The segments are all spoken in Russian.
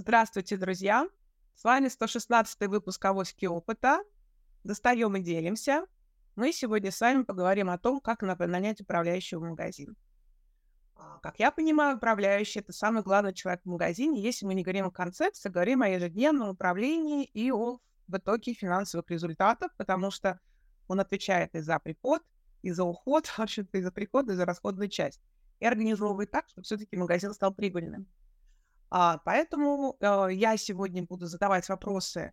Здравствуйте, друзья! С вами 116 выпуск «Авоськи опыта». Достаем и делимся. Мы сегодня с вами поговорим о том, как нанять управляющего в магазин. А, как я понимаю, управляющий — это самый главный человек в магазине. Если мы не говорим о концепции, говорим о ежедневном управлении и о в итоге финансовых результатов, потому что он отвечает и за приход, и за уход, в общем-то, и за приход, и за расходную часть. И организовывает так, чтобы все-таки магазин стал прибыльным. А, поэтому э, я сегодня буду задавать вопросы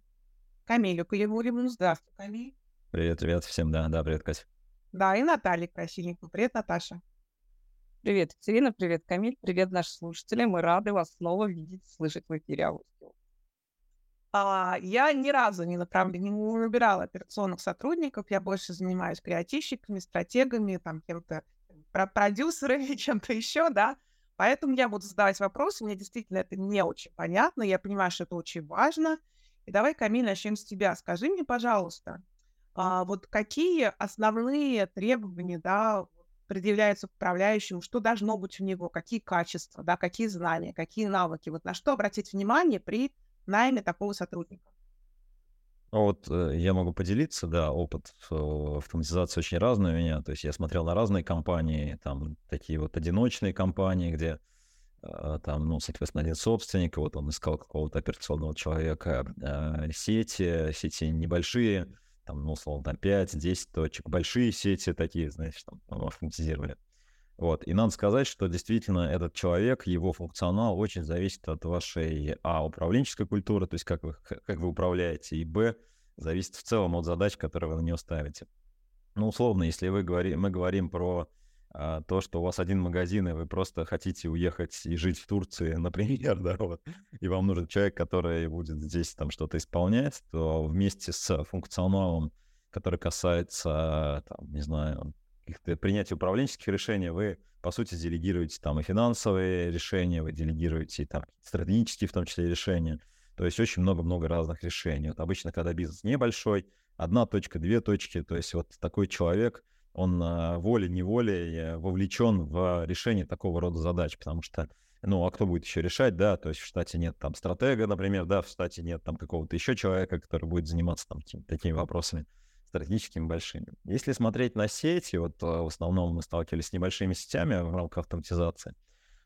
Камилю Калимулину. Здравствуй, Камиль. Привет, привет всем, да, да, привет, Катя. Да, и Наталья Красильникова. Привет, Наташа. Привет, Екатерина, привет, Камиль, привет, наши слушатели. Мы рады вас снова видеть, слышать в эфире аудио. А, я ни разу не, направля... не набирала операционных сотрудников, я больше занимаюсь креативщиками, стратегами, там, кем-то, продюсерами, чем-то еще, да, Поэтому я буду задавать вопросы. Мне действительно это не очень понятно. Я понимаю, что это очень важно. И давай, Камиль, начнем с тебя. Скажи мне, пожалуйста, а, вот какие основные требования, да, предъявляются к управляющему, что должно быть у него, какие качества, да, какие знания, какие навыки, вот на что обратить внимание при найме такого сотрудника? Ну вот э, я могу поделиться, да, опыт э, автоматизации очень разный у меня. То есть я смотрел на разные компании, там такие вот одиночные компании, где э, там, ну, соответственно, один собственник, вот он искал какого-то операционного человека, сети, сети небольшие, там, ну, условно, там 5-10 точек, большие сети такие, знаешь, там автоматизировали. Вот. И надо сказать, что действительно этот человек, его функционал очень зависит от вашей, а, управленческой культуры, то есть как вы, как вы управляете, и, б, зависит в целом от задач, которые вы на нее ставите. Ну, условно, если вы говори, мы говорим про а, то, что у вас один магазин, и вы просто хотите уехать и жить в Турции, например, да, вот, и вам нужен человек, который будет здесь там что-то исполнять, то вместе с функционалом, который касается, там, не знаю, каких-то принятия управленческих решений, вы, по сути, делегируете там и финансовые решения, вы делегируете там стратегические, в том числе, решения. То есть очень много-много разных решений. Вот обычно, когда бизнес небольшой, одна точка, две точки, то есть вот такой человек, он а, волей-неволей э, вовлечен в решение такого рода задач, потому что, ну, а кто будет еще решать, да, то есть в штате нет там стратега, например, да, в штате нет там какого-то еще человека, который будет заниматься там такими вопросами стратегическими большими. Если смотреть на сети, вот а, в основном мы сталкивались с небольшими сетями в рамках автоматизации,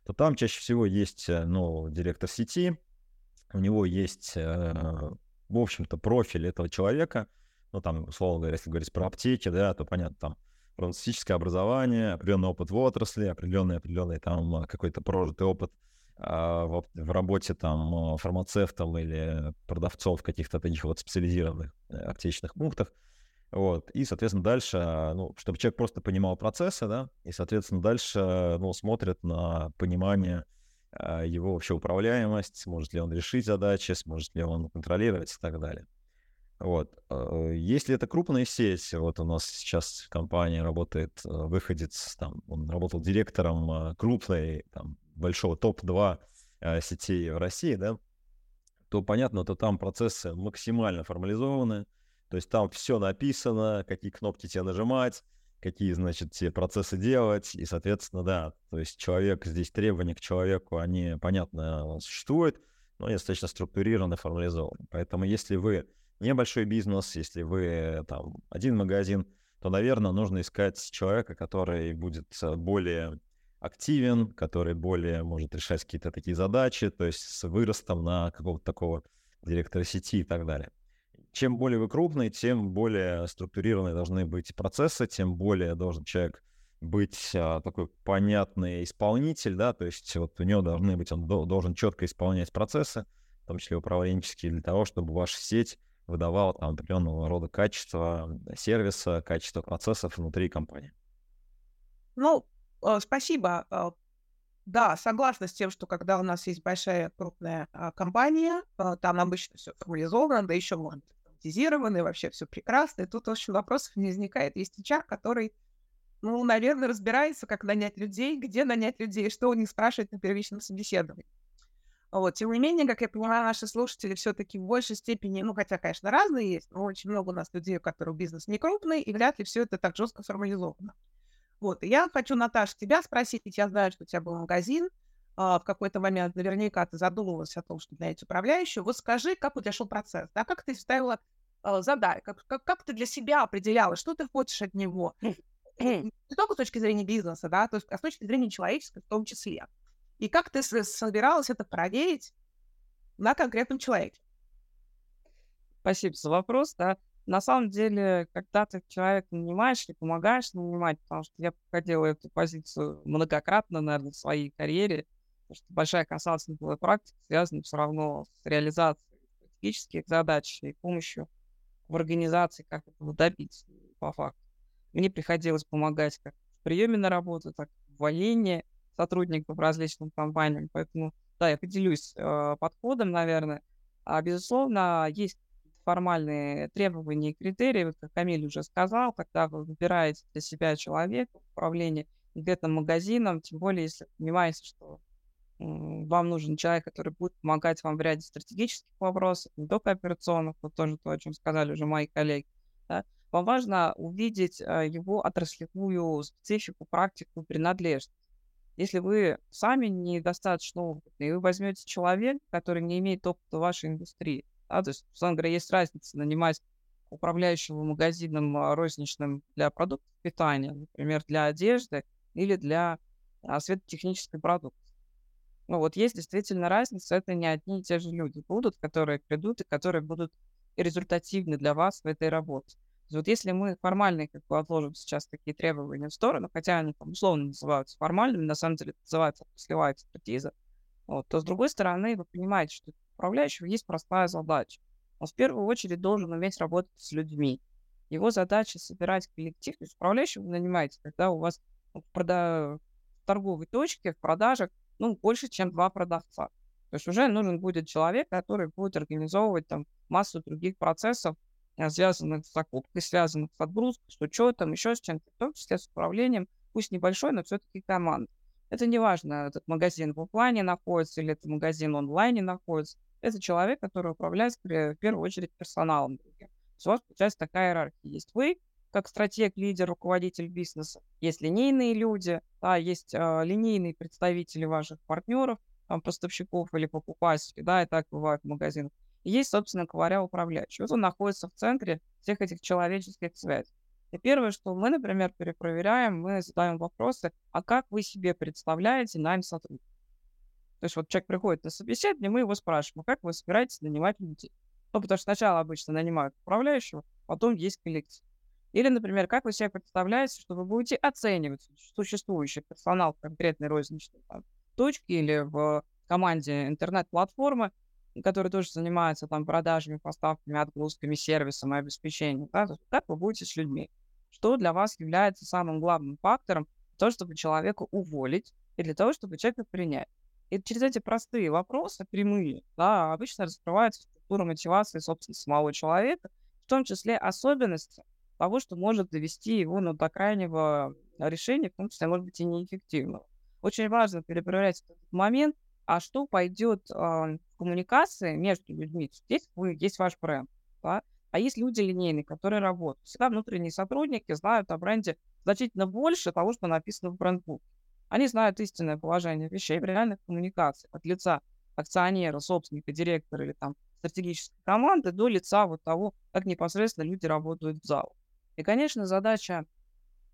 то там чаще всего есть, э, ну, директор сети, у него есть, э, в общем-то, профиль этого человека, ну, там, условно говоря, если говорить про аптеки, да, то понятно, там, фармацевтическое образование, определенный опыт в отрасли, определенный, определенный там какой-то прожитый опыт а, в, в работе там фармацевтом или продавцом в каких-то таких вот специализированных э, аптечных пунктах. Вот. И, соответственно, дальше, ну, чтобы человек просто понимал процессы, да, и, соответственно, дальше, ну, смотрят на понимание э, его вообще управляемость, сможет ли он решить задачи, сможет ли он контролировать и так далее. Вот. Э, если это крупная сеть, вот у нас сейчас в компании работает э, выходец, там, он работал директором крупной, там, большого топ-2 сетей в России, да, то понятно, то там процессы максимально формализованы, то есть там все написано, какие кнопки тебе нажимать, какие, значит, те процессы делать, и, соответственно, да, то есть человек, здесь требования к человеку, они, понятно, существуют, но они достаточно структурированы, формализованы. Поэтому если вы небольшой бизнес, если вы там один магазин, то, наверное, нужно искать человека, который будет э, более активен, который более может решать какие-то такие задачи, то есть с выростом на какого-то такого директора сети и так далее чем более вы крупный, тем более структурированные должны быть процессы, тем более должен человек быть а, такой понятный исполнитель, да, то есть вот у него должны быть, он должен четко исполнять процессы, в том числе управленческие, для того, чтобы ваша сеть выдавала там определенного рода качество сервиса, качество процессов внутри компании. Ну, э, спасибо. Э, да, согласна с тем, что когда у нас есть большая крупная а, компания, а, там обычно все формализовано, да еще может и вообще все прекрасно. И тут очень вопросов не возникает. Есть HR, который, ну, наверное, разбирается, как нанять людей, где нанять людей, что у них спрашивать на первичном собеседовании. Вот. Тем не менее, как я понимаю, наши слушатели все-таки в большей степени, ну, хотя, конечно, разные есть, но очень много у нас людей, у которых бизнес не крупный, и вряд ли все это так жестко формализовано. Вот, и я хочу, Наташа, тебя спросить, я знаю, что у тебя был магазин, а, в какой-то момент наверняка ты задумывалась о том, что нанять управляющего. Вот скажи, как у тебя шел процесс, да, как ты ставила а, задачи, как, как, как ты для себя определяла, что ты хочешь от него. Не только с точки зрения бизнеса, да, то есть, а с точки зрения человеческой в том числе. И как ты собиралась это проверить на конкретном человеке? Спасибо за вопрос, да. На самом деле, когда ты человека нанимаешь или помогаешь нанимать, потому что я проходила эту позицию многократно, наверное, в своей карьере, потому что большая консалтинговая практика связана все равно с реализацией стратегических задач и помощью в организации, как этого добиться по факту. Мне приходилось помогать как в приеме на работу, так и в увольнении сотрудников различным компаниям. Поэтому, да, я поделюсь э, подходом, наверное. А, безусловно, есть формальные требования и критерии, вот как Камиль уже сказал, когда вы выбираете для себя человека в управлении конкретным магазином, тем более, если понимаете, что вам нужен человек, который будет помогать вам в ряде стратегических вопросов, не только операционных, вот тоже то, о чем сказали уже мои коллеги. Да? Вам важно увидеть э, его отраслевую специфику, практику, принадлежность. Если вы сами недостаточно опытны, и вы возьмете человека, который не имеет опыта вашей индустрии, да, то есть, условно говоря, есть разница нанимать управляющего магазином а, розничным для продуктов питания, например, для одежды или для а, светотехнической продукции. Ну вот есть действительно разница, это не одни и те же люди будут, которые придут и которые будут результативны для вас в этой работе. Вот если мы формально как бы отложим сейчас такие требования в сторону, хотя они там условно называются формальными, на самом деле это называется отраслевая экспертиза, вот, то с другой стороны вы понимаете, что управляющего есть простая задача. Он в первую очередь должен уметь работать с людьми. Его задача собирать коллектив. То есть управляющего вы нанимаете, когда у вас в, прода... в торговой точке, в продажах, ну, больше, чем два продавца. То есть уже нужен будет человек, который будет организовывать там массу других процессов, э, связанных с закупкой, связанных с отгрузкой, с учетом, еще с чем-то, в том числе с управлением, пусть небольшой, но все-таки команд. Это не важно, этот магазин в офлайне находится или этот магазин онлайне находится. Это человек, который управляет в первую очередь персоналом. У вас получается такая иерархия. Есть вы, как стратег, лидер, руководитель бизнеса. Есть линейные люди, да, есть э, линейные представители ваших партнеров, там, поставщиков или покупателей, да, и так бывает в магазинах. И есть, собственно говоря, управляющий. Вот он находится в центре всех этих человеческих связей. И первое, что мы, например, перепроверяем, мы задаем вопросы, а как вы себе представляете найм сотрудников? То есть вот человек приходит на собеседование, мы его спрашиваем, а как вы собираетесь нанимать людей? Ну, потому что сначала обычно нанимают управляющего, потом есть коллектив. Или, например, как вы себе представляете, что вы будете оценивать существующий персонал в конкретной розничной там, точке или в команде интернет-платформы, которая тоже занимается там продажами, поставками, отгрузками, сервисом обеспечением. Да? Как вы будете с людьми? Что для вас является самым главным фактором того, чтобы человека уволить и для того, чтобы человека принять? И через эти простые вопросы, прямые, да, обычно раскрывается структура мотивации, собственно, самого человека, в том числе особенности того, что может довести его ну, до крайнего решения, в том числе, может быть, и неэффективного. Очень важно перепроверять этот момент, а что пойдет э, в коммуникации между людьми. Здесь вы, есть ваш бренд, да? а есть люди линейные, которые работают. Всегда внутренние сотрудники знают о бренде значительно больше того, что написано в брендбуке. Они знают истинное положение вещей в реальных коммуникациях от лица акционера, собственника, директора или там стратегической команды до лица вот того, как непосредственно люди работают в зале. И, конечно, задача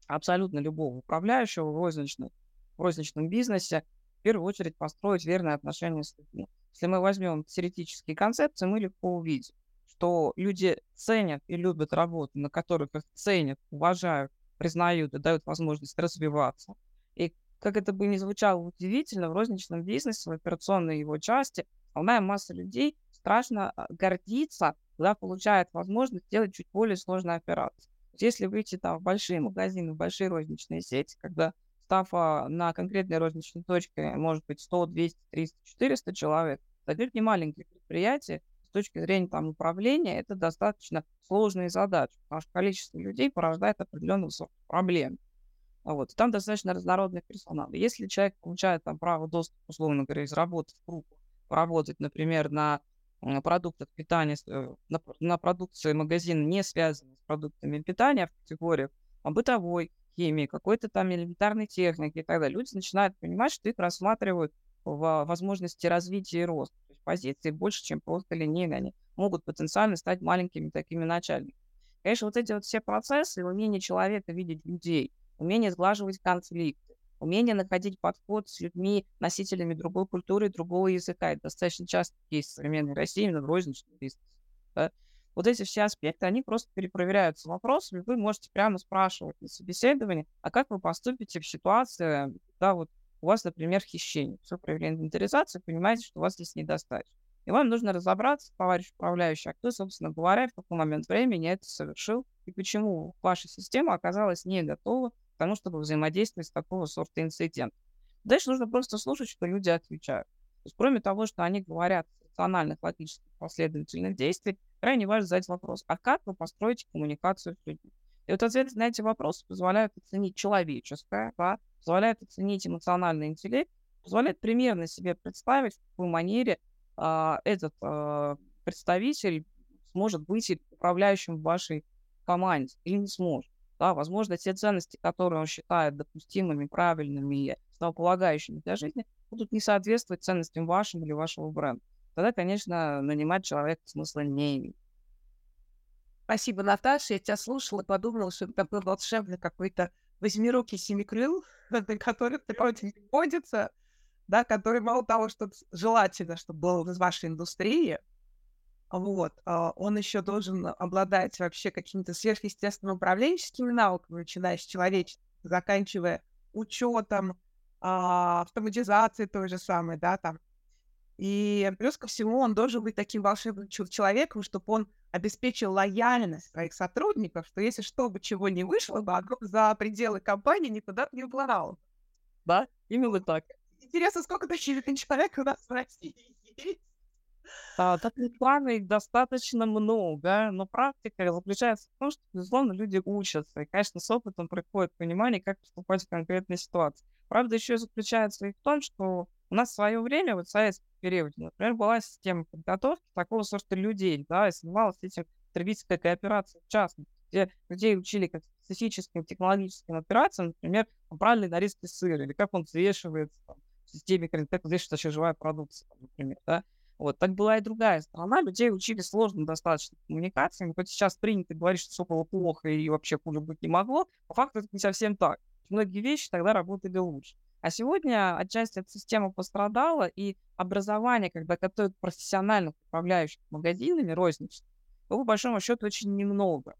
абсолютно любого управляющего в розничном, в розничном бизнесе в первую очередь построить верные отношения с людьми. Если мы возьмем теоретические концепции, мы легко увидим, что люди ценят и любят работу, на которых их ценят, уважают, признают и дают возможность развиваться. И как это бы ни звучало удивительно, в розничном бизнесе, в операционной его части, основная масса людей страшно а, гордится, когда получает возможность делать чуть более сложные операции. Если выйти там в большие магазины, в большие розничные сети, когда стафа на конкретной розничной точке может быть 100, 200, 300, 400 человек, это не маленькие предприятия, с точки зрения там управления, это достаточно сложные задачи, потому что количество людей порождает определенные проблемы. Вот. там достаточно разнородный персонал. Если человек получает там право доступа, условно говоря, из работы в группу, поработать, например, на продуктах питания, э, на, на продукции магазина, не связанной с продуктами питания в категориях а бытовой химии, какой-то там элементарной техники и так далее, люди начинают понимать, что их рассматривают в возможности развития и роста. То есть позиции больше, чем просто линейные. Они могут потенциально стать маленькими такими начальниками. Конечно, вот эти вот все процессы, умение человека видеть людей, умение сглаживать конфликты, умение находить подход с людьми, носителями другой культуры, другого языка. Это достаточно часто есть в современной России, именно в розничном бизнесе. Да? Вот эти все аспекты, они просто перепроверяются вопросами. Вы можете прямо спрашивать на собеседовании, а как вы поступите в ситуации, когда вот у вас, например, хищение, все проявление инвентаризации, понимаете, что у вас здесь недостаточно. И вам нужно разобраться, товарищ управляющий, а кто, собственно говоря, в какой момент времени это совершил, и почему ваша система оказалась не готова к тому, чтобы взаимодействовать с такого сорта инцидентом. Дальше нужно просто слушать, что люди отвечают. То есть, кроме того, что они говорят рациональных, логических, последовательных действий, крайне важно задать вопрос, а как вы построите коммуникацию с людьми? И вот ответы на эти вопросы позволяют оценить человеческое, да, позволяют оценить эмоциональный интеллект, позволяет примерно себе представить, в какой манере а, этот а, представитель сможет быть управляющим в вашей команде или не сможет. Да, возможно, те ценности, которые он считает допустимыми, правильными и основополагающими для жизни, будут не соответствовать ценностям вашим или вашего бренда. Тогда, конечно, нанимать человека смысла не имеет. Спасибо, Наташа. Я тебя слушала и подумала, что это такой волшебный какой-то восьмирукий семикрыл, на который приходится да, который мало того, что желательно, чтобы был из вашей индустрии, вот, а, он еще должен обладать вообще какими-то сверхъестественными управленческими навыками, начиная с человеческого, заканчивая учетом, а, автоматизацией той же самой, да, там. И плюс ко всему он должен быть таким волшебным человеком, чтобы он обеспечил лояльность своих сотрудников, что если что бы чего не вышло бы, за пределы компании никуда не уплывало. Да, именно так. Интересно, сколько таких человек у нас в России есть? А, таких планов достаточно много, но практика заключается в том, что, безусловно, люди учатся. И, конечно, с опытом приходит понимание, как поступать в конкретной ситуации. Правда, еще заключается и в том, что у нас в свое время, вот в советском периоде, например, была система подготовки такого сорта людей, да, и занималась этим потребительская кооперация в частности, где людей учили как специфическим технологическим операциям, например, правильной нарезки сыра, или как он взвешивается, там, в системе как взвешивается вообще живая продукция, например, да. Вот, так была и другая сторона. Людей учили сложным достаточно коммуникациям. Хоть сейчас принято говорить, что все было плохо и вообще хуже быть не могло, по факту это не совсем так. Многие вещи тогда работали лучше. А сегодня отчасти эта система пострадала, и образование, когда готовят профессиональных управляющих магазинами розничных, по большому счету очень немного.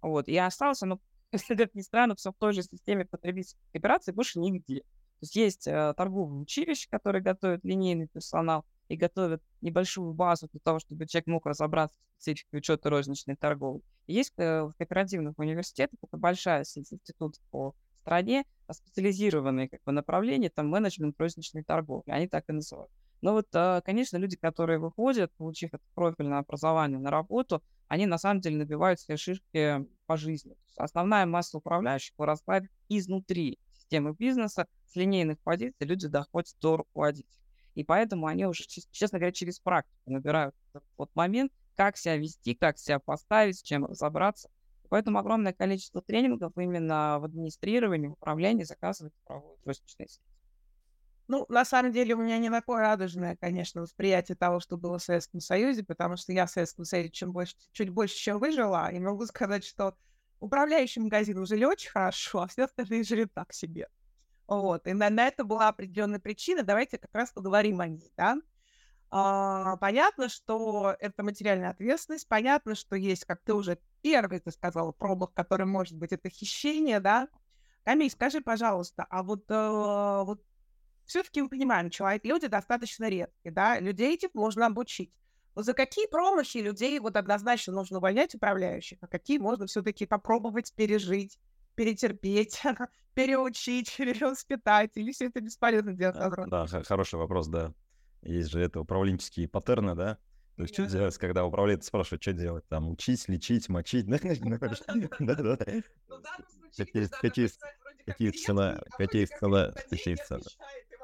Вот. И осталось оно, как ни странно, все в той же системе потребительской операции больше нигде. То есть есть э, торговые училища, которые готовят линейный персонал, и готовят небольшую базу для того, чтобы человек мог разобраться в специфике учета розничной торговли. Есть э, в кооперативных университетах, это большая сеть институтов по стране, а специализированные как бы, направления, там менеджмент розничной торговли, они так и называют. Но вот, э, конечно, люди, которые выходят, получив это профильное образование на работу, они на самом деле набивают себе шишки по жизни. Основная масса управляющих вырастает изнутри системы бизнеса, с линейных позиций люди доходят до руководителя. И поэтому они уже, честно говоря, через практику набирают вот момент, как себя вести, как себя поставить, с чем разобраться. Поэтому огромное количество тренингов именно в администрировании, в управлении заказывают проводят розничные сети. Ну, на самом деле, у меня не такое радужное, конечно, восприятие того, что было в Советском Союзе, потому что я в Советском Союзе чем больше, чуть больше, чем выжила, и могу сказать, что управляющие магазины жили очень хорошо, а все остальные жили так себе. Вот. И на, на это была определенная причина. Давайте как раз поговорим о ней, да. А, понятно, что это материальная ответственность, понятно, что есть, как ты уже первый, ты сказала, пробах, который может быть это хищение, да. Камиль, скажи, пожалуйста, а вот, э, вот все-таки мы понимаем, человек, люди достаточно редкие, да, людей этих можно обучить. Вот за какие промахи людей вот однозначно нужно увольнять управляющих, а какие можно все-таки попробовать пережить, перетерпеть, переучить, перевоспитать, или все это бесполезно делать? Да, да, хороший вопрос, да. Есть же это управленческие паттерны, да? То есть, что делать, когда управленец спрашивает, что делать? Там, учить, лечить, мочить, да? Какие какие сценарии, какие сценарии, какие сценарии,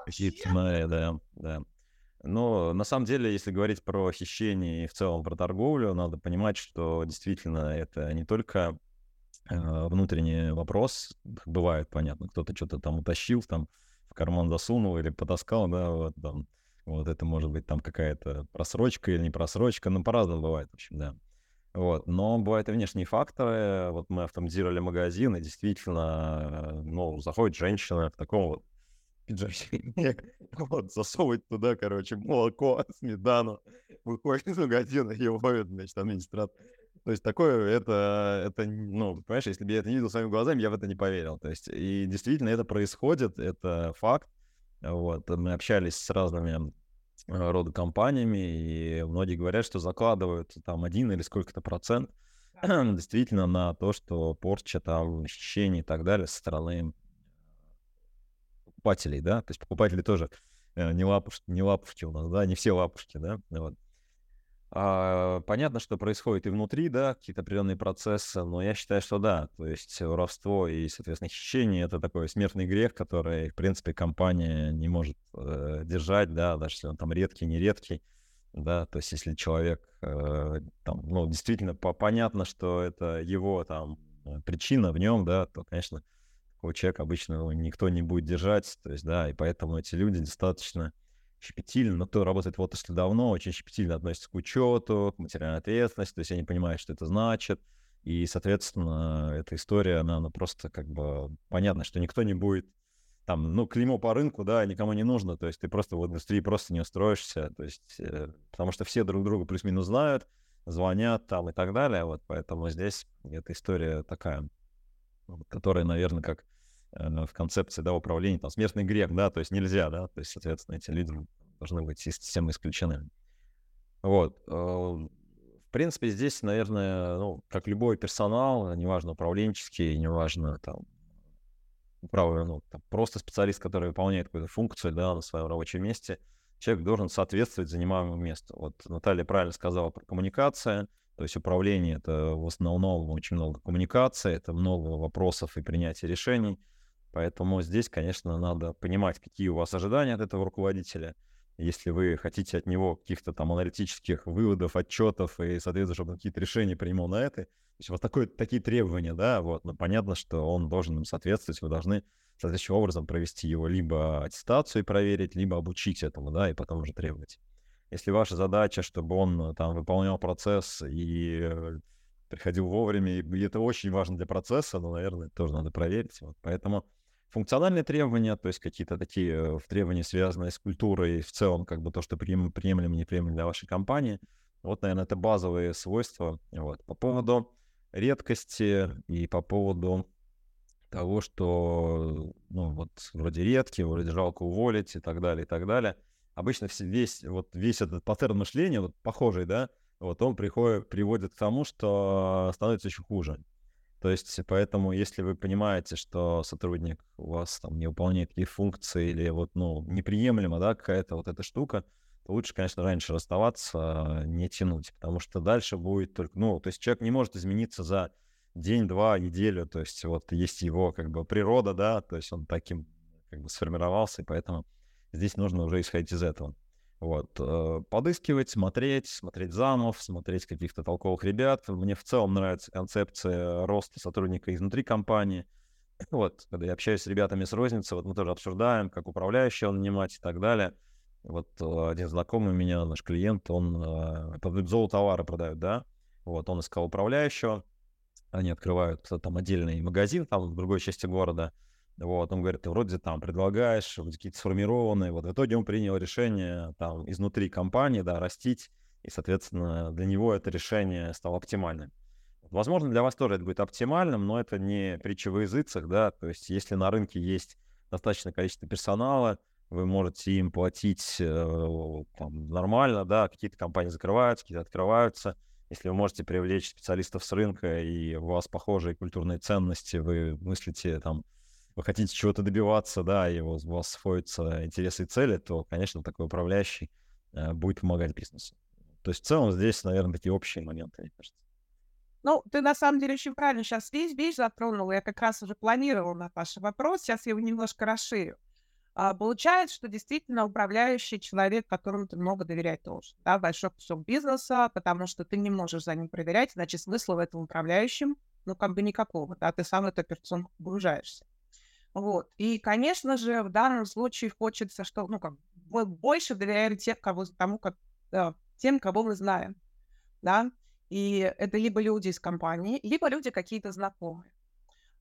какие сценарии, да, да. Но на самом деле, если говорить про хищение и в целом про торговлю, надо понимать, что действительно это не только внутренний вопрос, бывает, понятно, кто-то что-то там утащил, там в карман засунул или потаскал, да, вот там. Вот это может быть там какая-то просрочка или не просрочка, ну, по-разному бывает, в общем, да. Вот. Но бывают и внешние факторы. Вот мы автоматизировали магазин, и действительно, ну, заходит женщина в таком вот пиджачке, вот, засовывает туда, короче, молоко, сметану, выходит из магазина и уходит, значит, администратор. То есть такое, это, это, ну, понимаешь, если бы я это не видел своими глазами, я в это не поверил. То есть, и действительно это происходит, это факт. Вот, мы общались с разными э, рода компаниями, и многие говорят, что закладывают там один или сколько-то процент действительно на то, что порча там, хищение и так далее со стороны покупателей, да, то есть покупатели тоже э, не, лапушки, не лапушки у нас, да, не все лапушки, да, вот. А, понятно, что происходит и внутри, да, какие-то определенные процессы, но я считаю, что да, то есть воровство и, соответственно, хищение — это такой смертный грех, который, в принципе, компания не может э, держать, да, даже если он там редкий, не редкий, да, то есть если человек, э, там, ну, действительно по понятно, что это его там причина в нем, да, то, конечно, такого человека обычно никто не будет держать, то есть, да, и поэтому эти люди достаточно щепетильно, но кто работает в отрасли давно, очень щепетильно относится к учету, к материальной ответственности, то есть они понимают, что это значит, и, соответственно, эта история, она, она просто как бы понятно, что никто не будет там, ну, клеймо по рынку, да, никому не нужно, то есть ты просто в индустрии просто не устроишься, то есть, э, потому что все друг друга плюс-минус знают, звонят там и так далее, вот, поэтому здесь эта история такая, которая, наверное, как в концепции да, управления, там, смертный грех, да, то есть нельзя, да, то есть, соответственно, эти люди должны быть из системы исключены. Вот. Э, в принципе, здесь, наверное, ну, как любой персонал, неважно, управленческий, неважно, там, управ... ну, там, просто специалист, который выполняет какую-то функцию, да, на своем рабочем месте, человек должен соответствовать занимаемому месту. Вот Наталья правильно сказала про коммуникацию, то есть управление — это в основном очень много коммуникации, это много вопросов и принятия решений. Поэтому здесь, конечно, надо понимать, какие у вас ожидания от этого руководителя. Если вы хотите от него каких-то там аналитических выводов, отчетов и, соответственно, чтобы какие-то решения принимал на это, то есть вас такое, такие требования, да, вот, но понятно, что он должен им соответствовать, вы должны соответствующим образом провести его либо аттестацию и проверить, либо обучить этому, да, и потом уже требовать. Если ваша задача, чтобы он там выполнял процесс и э, приходил вовремя, и это очень важно для процесса, но, наверное, тоже надо проверить. Вот. Поэтому функциональные требования, то есть какие-то такие э, требования, связанные с культурой, в целом, как бы то, что прием, приемлемо, неприемлемо для вашей компании, вот, наверное, это базовые свойства. Вот. По поводу редкости и по поводу того, что, ну, вот, вроде редкий, вроде жалко уволить и так далее, и так далее – обычно весь, вот весь этот паттерн мышления, вот похожий, да, вот он приходит, приводит к тому, что становится еще хуже. То есть, поэтому, если вы понимаете, что сотрудник у вас там не выполняет какие функции или вот, ну, неприемлемо, да, какая-то вот эта штука, то лучше, конечно, раньше расставаться, не тянуть, потому что дальше будет только, ну, то есть человек не может измениться за день, два, неделю, то есть вот есть его как бы природа, да, то есть он таким как бы сформировался, и поэтому Здесь нужно уже исходить из этого. Вот. Э, подыскивать, смотреть, смотреть замов, смотреть каких-то толковых ребят. Мне в целом нравится концепция роста сотрудника изнутри компании. Вот, когда я общаюсь с ребятами с розницы, вот мы тоже обсуждаем, как управляющего нанимать и так далее. Вот э, один знакомый у меня, наш клиент, он э, золотовары продает, да, вот, он искал управляющего, они открывают там отдельный магазин там в другой части города, вот, он говорит, ты вроде там предлагаешь, вроде какие-то сформированные. Вот в итоге он принял решение там изнутри компании, да, растить, и, соответственно, для него это решение стало оптимальным. Возможно, для вас тоже это будет оптимальным, но это не притча в языцах, да, то есть если на рынке есть достаточное количество персонала, вы можете им платить э, там, нормально, да, какие-то компании закрываются, какие-то открываются. Если вы можете привлечь специалистов с рынка, и у вас похожие культурные ценности, вы мыслите там вы хотите чего-то добиваться, да, и у вас сходятся интересы и цели, то, конечно, такой управляющий э, будет помогать бизнесу. То есть в целом здесь, наверное, такие общие моменты, мне кажется. Ну, ты на самом деле очень правильно сейчас весь вещь затронул. Я как раз уже планировала на ваш вопрос. Сейчас я его немножко расширю. А, получается, что действительно управляющий человек, которому ты много доверять должен. Да, большой кусок бизнеса, потому что ты не можешь за ним проверять, значит, смысла в этом управляющем, ну, как бы никакого. Да, ты сам в эту операционку погружаешься. Вот. И, конечно же, в данном случае хочется, что ну, как, мы больше доверяем тех, кого, тому, как, да, тем, кого мы знаем. Да? И это либо люди из компании, либо люди какие-то знакомые.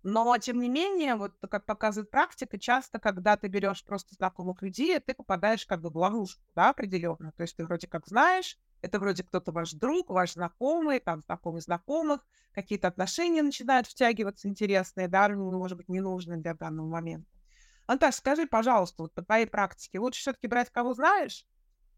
Но, тем не менее, вот как показывает практика, часто, когда ты берешь просто знакомых людей, ты попадаешь как бы в ловушку, да, определенно. То есть ты вроде как знаешь, это вроде кто-то ваш друг, ваш знакомый, там, знакомый знакомых, какие-то отношения начинают втягиваться интересные, да, ну, может быть, ненужные для данного момента. Анташ, скажи, пожалуйста, вот по твоей практике, лучше все-таки брать кого знаешь,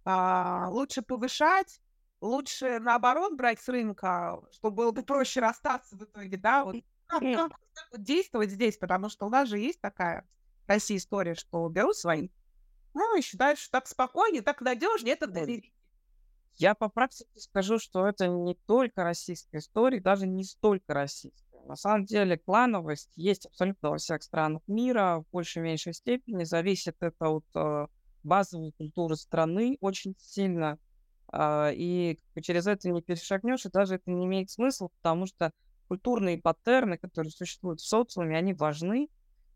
а, лучше повышать, лучше наоборот брать с рынка, чтобы было бы проще расстаться в итоге, да, вот как, как, как действовать здесь, потому что у нас же есть такая в России история, что берут своим, ну, и считают, что так спокойнее, так надежнее, это доверие. Я по практике скажу, что это не только российская история, даже не столько российская. На самом деле клановость есть абсолютно во всех странах мира, в большей меньшей степени. Зависит это от э, базовой культуры страны очень сильно. Э, и через это не перешагнешь, и даже это не имеет смысла, потому что культурные паттерны, которые существуют в социуме, они важны,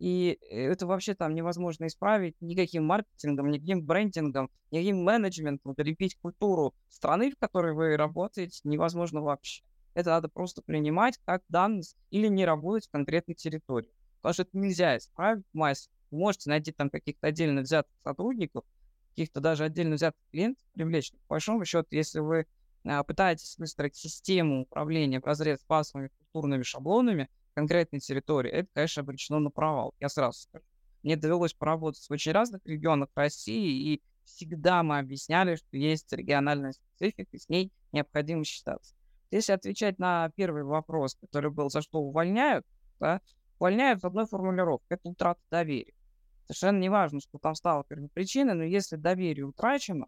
и это вообще там невозможно исправить никаким маркетингом, никаким брендингом, никаким менеджментом. Перепить культуру страны, в которой вы работаете, невозможно вообще. Это надо просто принимать как данность или не работать в конкретной территории. Потому что это нельзя исправить массе. Вы можете найти там каких-то отдельно взятых сотрудников, каких-то даже отдельно взятых клиентов привлечь. По большому счету, если вы а, пытаетесь выстроить систему управления в разрез с культурными шаблонами, конкретной территории, это, конечно, обречено на провал. Я сразу скажу. Мне довелось поработать в очень разных регионах России, и всегда мы объясняли, что есть региональная специфика, и с ней необходимо считаться. Если отвечать на первый вопрос, который был, за что увольняют, да, увольняют с одной формулировкой. Это утрата доверия. Совершенно не важно, что там стало первопричиной, но если доверие утрачено,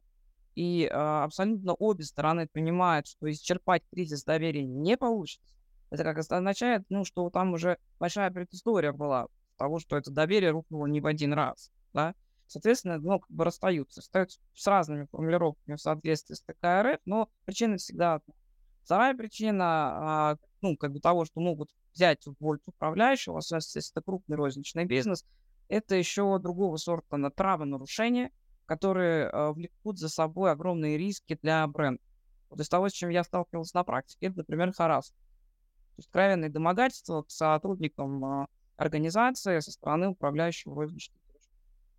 и э, абсолютно обе стороны понимают, что исчерпать кризис доверия не получится, это как означает, ну, что там уже большая предыстория была того, что это доверие рухнуло не в один раз, да. Соответственно, ну, как бы расстаются, остаются с разными формулировками в соответствии с ТКРФ, но причина всегда одна. Вторая причина, а, ну, как бы того, что могут взять в управляющего, особенно если это крупный розничный бизнес, это еще другого сорта на правонарушения, которые а, влекут за собой огромные риски для бренда. Вот из того, с чем я сталкивался на практике, это, например, харас есть откровенные домогательства к сотрудникам а, организации со стороны управляющего розничной точки.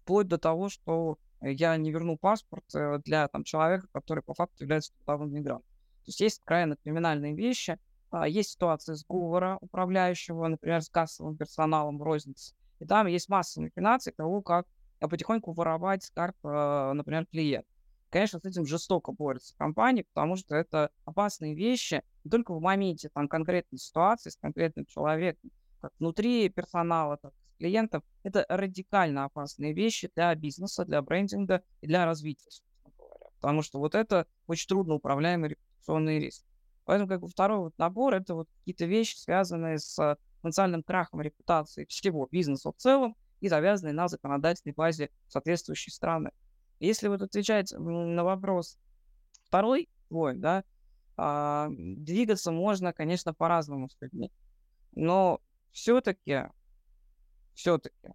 Вплоть до того, что я не верну паспорт э, для там, человека, который по факту является трудовым мигрантом. То есть есть откровенно криминальные вещи, а, есть ситуации сговора управляющего, например, с кассовым персоналом в рознице. И там есть масса махинаций того, как потихоньку воровать с карт, а, например, клиента. Конечно, с этим жестоко борется компания, потому что это опасные вещи не только в моменте там, конкретной ситуации с конкретным человеком, как внутри персонала, так и клиентов. Это радикально опасные вещи для бизнеса, для брендинга и для развития, говоря. Потому что вот это очень трудно управляемый репутационный риск. Поэтому как бы второй вот набор — это вот какие-то вещи, связанные с потенциальным крахом репутации всего бизнеса в целом и завязанные на законодательной базе соответствующей страны. Если вот отвечать на вопрос второй твой, да, а, двигаться можно, конечно, по-разному с людьми. Но все-таки, все-таки,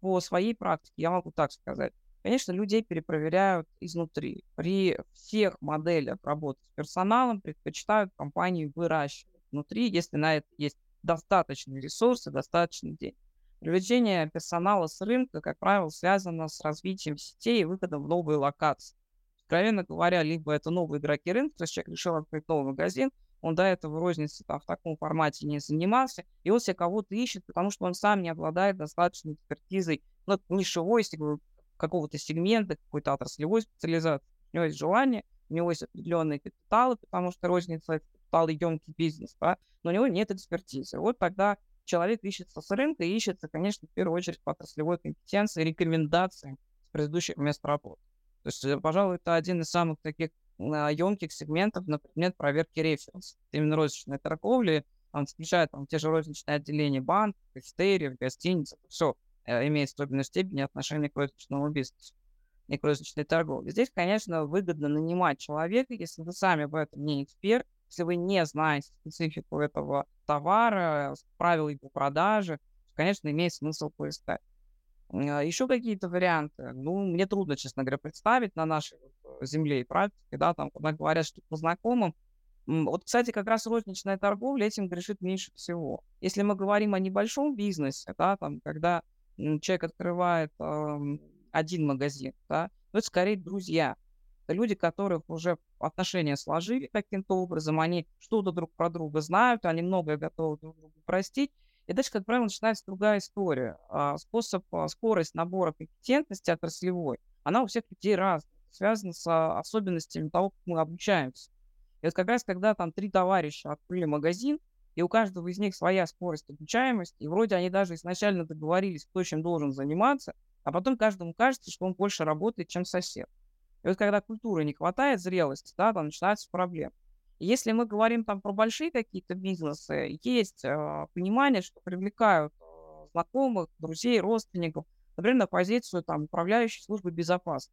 по своей практике я могу так сказать. Конечно, людей перепроверяют изнутри. При всех моделях работы с персоналом предпочитают компанию выращивать внутри, если на это есть достаточные ресурсы, достаточный день. Привлечение персонала с рынка, как правило, связано с развитием сетей и выходом в новые локации. Откровенно говоря, либо это новые игроки рынка, то есть человек решил открыть новый магазин, он до этого в рознице там, в таком формате не занимался, и он себе кого-то ищет, потому что он сам не обладает достаточной экспертизой, ну, нишевой, если какого-то сегмента, какой-то отраслевой специализации. У него есть желание, у него есть определенные капиталы, потому что розница — это капиталоемкий бизнес, да? но у него нет экспертизы. Вот тогда человек ищется с рынка и ищется, конечно, в первую очередь по отраслевой компетенции, рекомендациям с предыдущих мест работы. То есть, э, пожалуй, это один из самых таких емких сегментов на предмет проверки референс. Именно розничной торговли, он включает там, те же розничные отделения банк, кафетериев, гостиниц, все э, имеет в той или степени отношение к розничному бизнесу и к розничной торговле. Здесь, конечно, выгодно нанимать человека, если вы сами в этом не эксперт, если вы не знаете специфику этого товара, правил его продажи, конечно, имеет смысл поискать. А, Еще какие-то варианты? Ну, мне трудно, честно говоря, представить на нашей э, земле и практике, да, там, когда говорят, что по знакомым. Вот, кстати, как раз розничная торговля этим грешит меньше всего. Если мы говорим о небольшом бизнесе, да, там, когда человек открывает э, один магазин, да, то это скорее друзья. Это люди, которых уже отношения сложили каким-то образом, они что-то друг про друга знают, они многое готовы друг другу простить, и дальше, как правило, начинается другая история. А, способ, а, скорость набора компетентности отраслевой, она у всех людей разная, связана с а, особенностями того, как мы обучаемся. И вот как раз, когда там три товарища открыли магазин, и у каждого из них своя скорость обучаемости, и вроде они даже изначально договорились, кто чем должен заниматься, а потом каждому кажется, что он больше работает, чем сосед. И вот когда культуры не хватает зрелости, да, там начинаются проблемы. Если мы говорим там про большие какие-то бизнесы, есть э, понимание, что привлекают э, знакомых, друзей, родственников, например, на позицию там управляющей службы безопасности.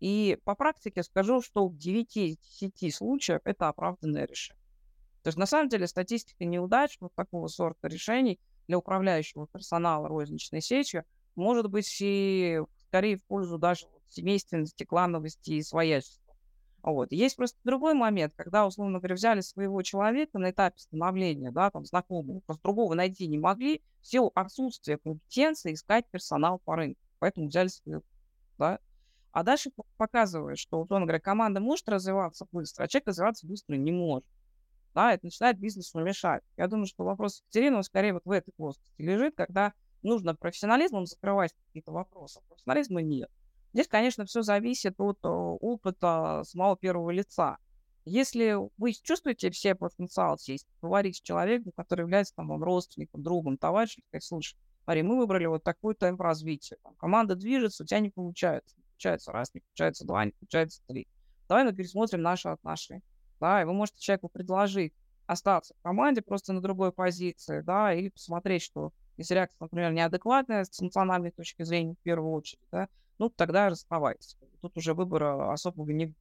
И по практике скажу, что в 9 из 10 случаев это оправданное решение. То есть на самом деле статистика неудач вот такого сорта решений для управляющего персонала розничной сетью может быть и скорее в пользу даже семейственности, клановости и своячества. Вот. Есть просто другой момент, когда, условно говоря, взяли своего человека на этапе становления, да, там, знакомого, просто другого найти не могли, в силу отсутствия компетенции искать персонал по рынку. Поэтому взяли своего, да. А дальше показывает, что, условно говоря, команда может развиваться быстро, а человек развиваться быстро не может. Да, это начинает бизнесу мешать. Я думаю, что вопрос Екатерины, скорее вот в этой плоскости лежит, когда нужно профессионализмом закрывать какие-то вопросы. Профессионализма нет. Здесь, конечно, все зависит от э, опыта самого первого лица. Если вы чувствуете все потенциал здесь, говорить с человеком, который является там, вам родственником, другом, товарищем, сказать, слушай, Мари, мы выбрали вот такой темп развития. Там, команда движется, у тебя не получается. Не получается раз, не получается два, не получается три. Давай мы пересмотрим наши отношения. Да, и вы можете человеку предложить остаться в команде просто на другой позиции, да, или посмотреть, что если реакция, например, неадекватная с эмоциональной точки зрения в первую очередь, да, ну, тогда расставайтесь. Тут уже выбора особого не будет.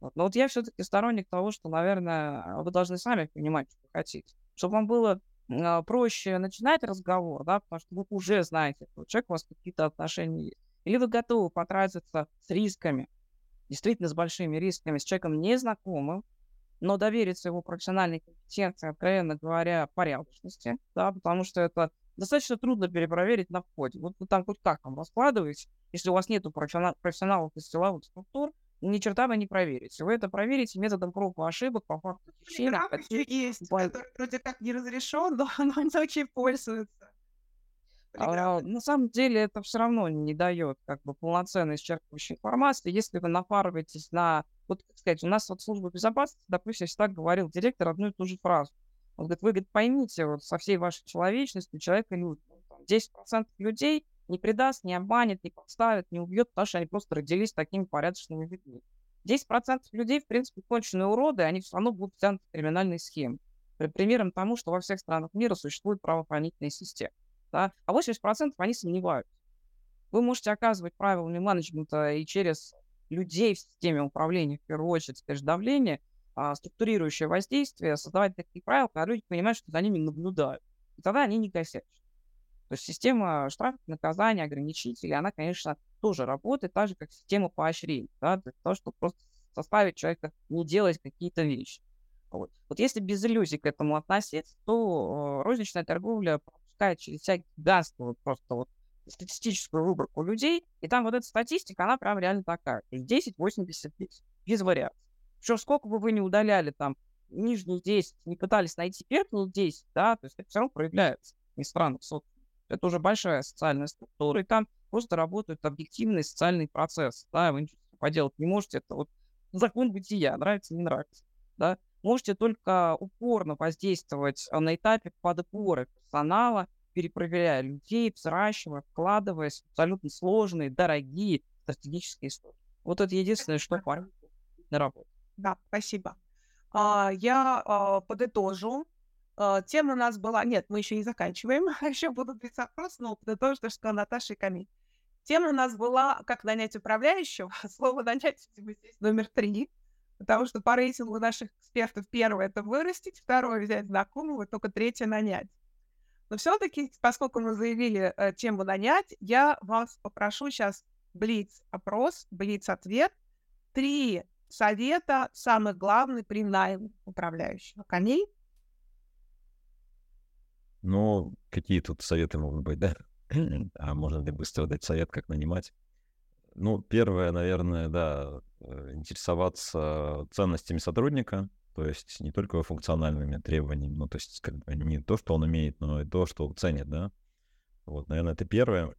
Вот. Но вот я все-таки сторонник того, что, наверное, вы должны сами понимать, что вы хотите. Чтобы вам было э, проще начинать разговор, да, потому что вы уже знаете, что человек у вас какие-то отношения есть. Или вы готовы потратиться с рисками, действительно с большими рисками, с человеком незнакомым, но довериться его профессиональной компетенции, откровенно говоря, порядочности, да, потому что это достаточно трудно перепроверить на входе. Вот вы там хоть как там раскладываете, если у вас нет профессионалов из силовых структур, ни черта вы не проверите. Вы это проверите методом проб и ошибок по факту хищения. есть, который вроде как не разрешен, но он очень пользуется. А, на самом деле это все равно не дает как бы полноценной исчерпывающей информации. Если вы напарываетесь на... Вот, как сказать, у нас вот служба безопасности, допустим, всегда говорил директор одну и ту же фразу. Он говорит, вы говорит, поймите, вот со всей вашей человечностью человека любит. 10% людей не предаст, не обманет, не подставит, не убьет, потому что они просто родились такими порядочными людьми. 10% людей, в принципе, конченые уроды, они все равно будут втянуты в криминальные схемы. Примером тому, что во всех странах мира существует правоохранительная система. Да? А 80% они сомневаются. Вы можете оказывать правилами менеджмента и через людей в системе управления, в первую очередь, конечно, давление, а, структурирующее воздействие, создавать такие правила, когда люди понимают, что за ними наблюдают. И тогда они не косячат. То есть система штрафов, наказаний, ограничителей, она, конечно, тоже работает, так же, как система поощрений, да, для того, чтобы просто заставить человека не делать какие-то вещи. Вот. вот если без иллюзий к этому относиться, то э, розничная торговля пропускает через себя гигантскую просто вот статистическую выборку людей, и там вот эта статистика, она прям реально такая. То есть 10, 80, 10, без вариаций. Причем сколько бы вы не удаляли там нижние 10, не пытались найти верхние 10, да, то есть это все равно проявляется, не странно, в социуме. Это уже большая социальная структура, и там просто работают объективные социальные процессы. Да, вы ничего поделать не можете. Это вот закон бытия, нравится, не нравится. Да? Можете только упорно воздействовать а, на этапе подбора персонала, перепроверяя людей, взращивая, вкладываясь в абсолютно сложные, дорогие стратегические истории. Вот это единственное, что на работу. Да, спасибо. А, я а, подытожу. А, тема у нас была... Нет, мы еще не заканчиваем. еще будут быть вопросы, но подытожу, что Наташа и Камиль. Тема у нас была «Как нанять управляющего». Слово «нанять» здесь номер три, потому что по рейтингу наших экспертов первое — это вырастить, второе — взять знакомого, только третье — нанять. Но все-таки, поскольку мы заявили э, тему нанять, я вас попрошу сейчас блиц-опрос, блиц-ответ. Три совета самых главных при найме управляющего коней. Ну, какие тут советы могут быть, да? а можно ли быстро дать совет, как нанимать? Ну, первое, наверное, да, э, интересоваться ценностями сотрудника, то есть не только функциональными требованиями, ну, то есть как бы не то, что он умеет, но и то, что ценит, да. Вот, наверное, это первое,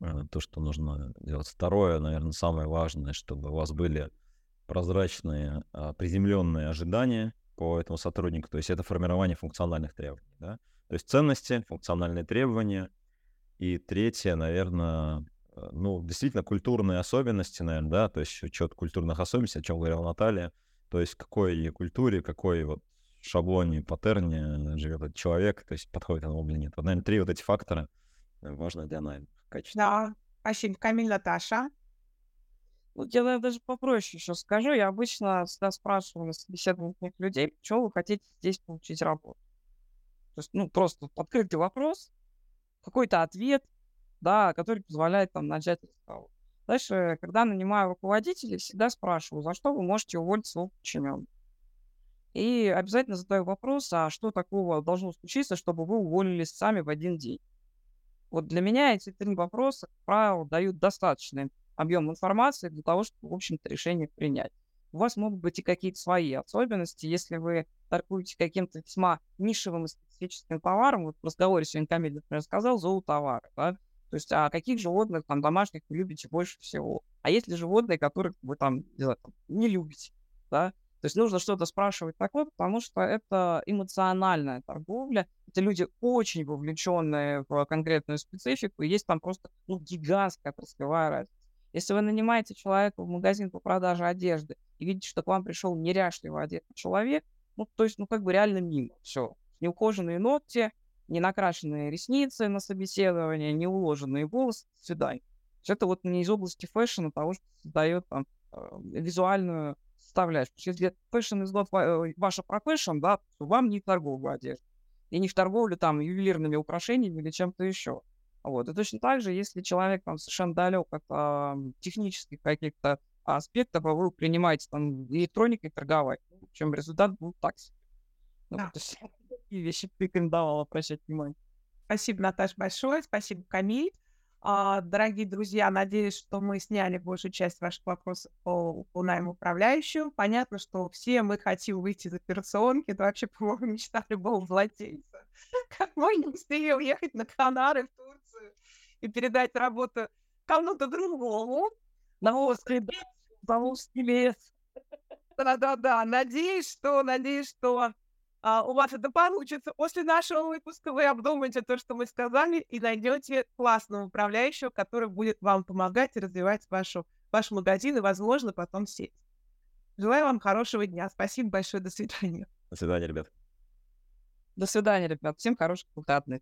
э, то, что нужно делать. Второе, наверное, самое важное, чтобы у вас были прозрачные, а, приземленные ожидания по этому сотруднику, то есть это формирование функциональных требований, да. То есть ценности, функциональные требования. И третье, наверное, э, ну, действительно, культурные особенности, наверное, да, то есть учет культурных особенностей, о чем говорила Наталья, то есть какой культуре, какой вот шаблоне, паттерне живет этот человек, то есть подходит он или нет. Вот, наверное, три вот эти фактора важны для найма качества. Да, спасибо. Камиль, Наташа. Ну, я наверное, даже попроще еще скажу. Я обычно всегда спрашиваю на собеседованиях людей, почему вы хотите здесь получить работу. То есть, ну, просто открытый вопрос, какой-то ответ, да, который позволяет там начать разговор. Дальше, когда нанимаю руководителей, всегда спрашиваю, за что вы можете уволить своего подчиненного. И обязательно задаю вопрос, а что такого должно случиться, чтобы вы уволились сами в один день? Вот для меня эти три вопроса, как правило, дают достаточный объем информации для того, чтобы, в общем-то, решение принять. У вас могут быть и какие-то свои особенности. Если вы торгуете каким-то весьма нишевым и специфическим товаром, вот в разговоре сегодня Камиль, например, сказал зоотовары, да, то есть, а каких животных там домашних вы любите больше всего? А есть ли животные, которых вы там не, знаю, не любите? Да? То есть нужно что-то спрашивать такое, потому что это эмоциональная торговля. Это люди очень вовлеченные в конкретную специфику, и есть там просто ну, гигантская отраслевая разница. Если вы нанимаете человека в магазин по продаже одежды и видите, что к вам пришел неряшливо одетый человек, ну, то есть, ну, как бы реально мимо. Все. Неухоженные ногти, не накрашенные ресницы на собеседование, не уложенные волосы, до свидания. Это вот не из области fashion а, того, что создает там э, визуальную составляющую. Если fashion is not э, ваша про fashion, да, то вам не в торговлю одеждой. И не в торговлю там ювелирными украшениями или чем-то еще. Вот. И точно так же, если человек там совершенно далек от а, технических каких-то аспектов, а вы принимаете там электроникой торговать, в общем, результат будет так себе. Ну, да. то есть, такие вещи рекомендовала обращать внимание. Спасибо, Наташа, большое. Спасибо, Камиль. А, дорогие друзья, надеюсь, что мы сняли большую часть ваших вопросов по, по найму управляющему. Понятно, что все мы хотим выйти из операционки. Это вообще, по-моему, мечта любого владельца. Как можно быстрее уехать на Канары, в Турцию и передать работу кому-то другому. На острый, узкий лес. Да-да-да. Надеюсь, что, надеюсь, что а, у вас это получится. После нашего выпуска вы обдумаете то, что мы сказали, и найдете классного управляющего, который будет вам помогать развивать вашу, ваш магазин и, возможно, потом сеть. Желаю вам хорошего дня. Спасибо большое. До свидания. До свидания, ребят. До свидания, ребят. Всем хороших выходных.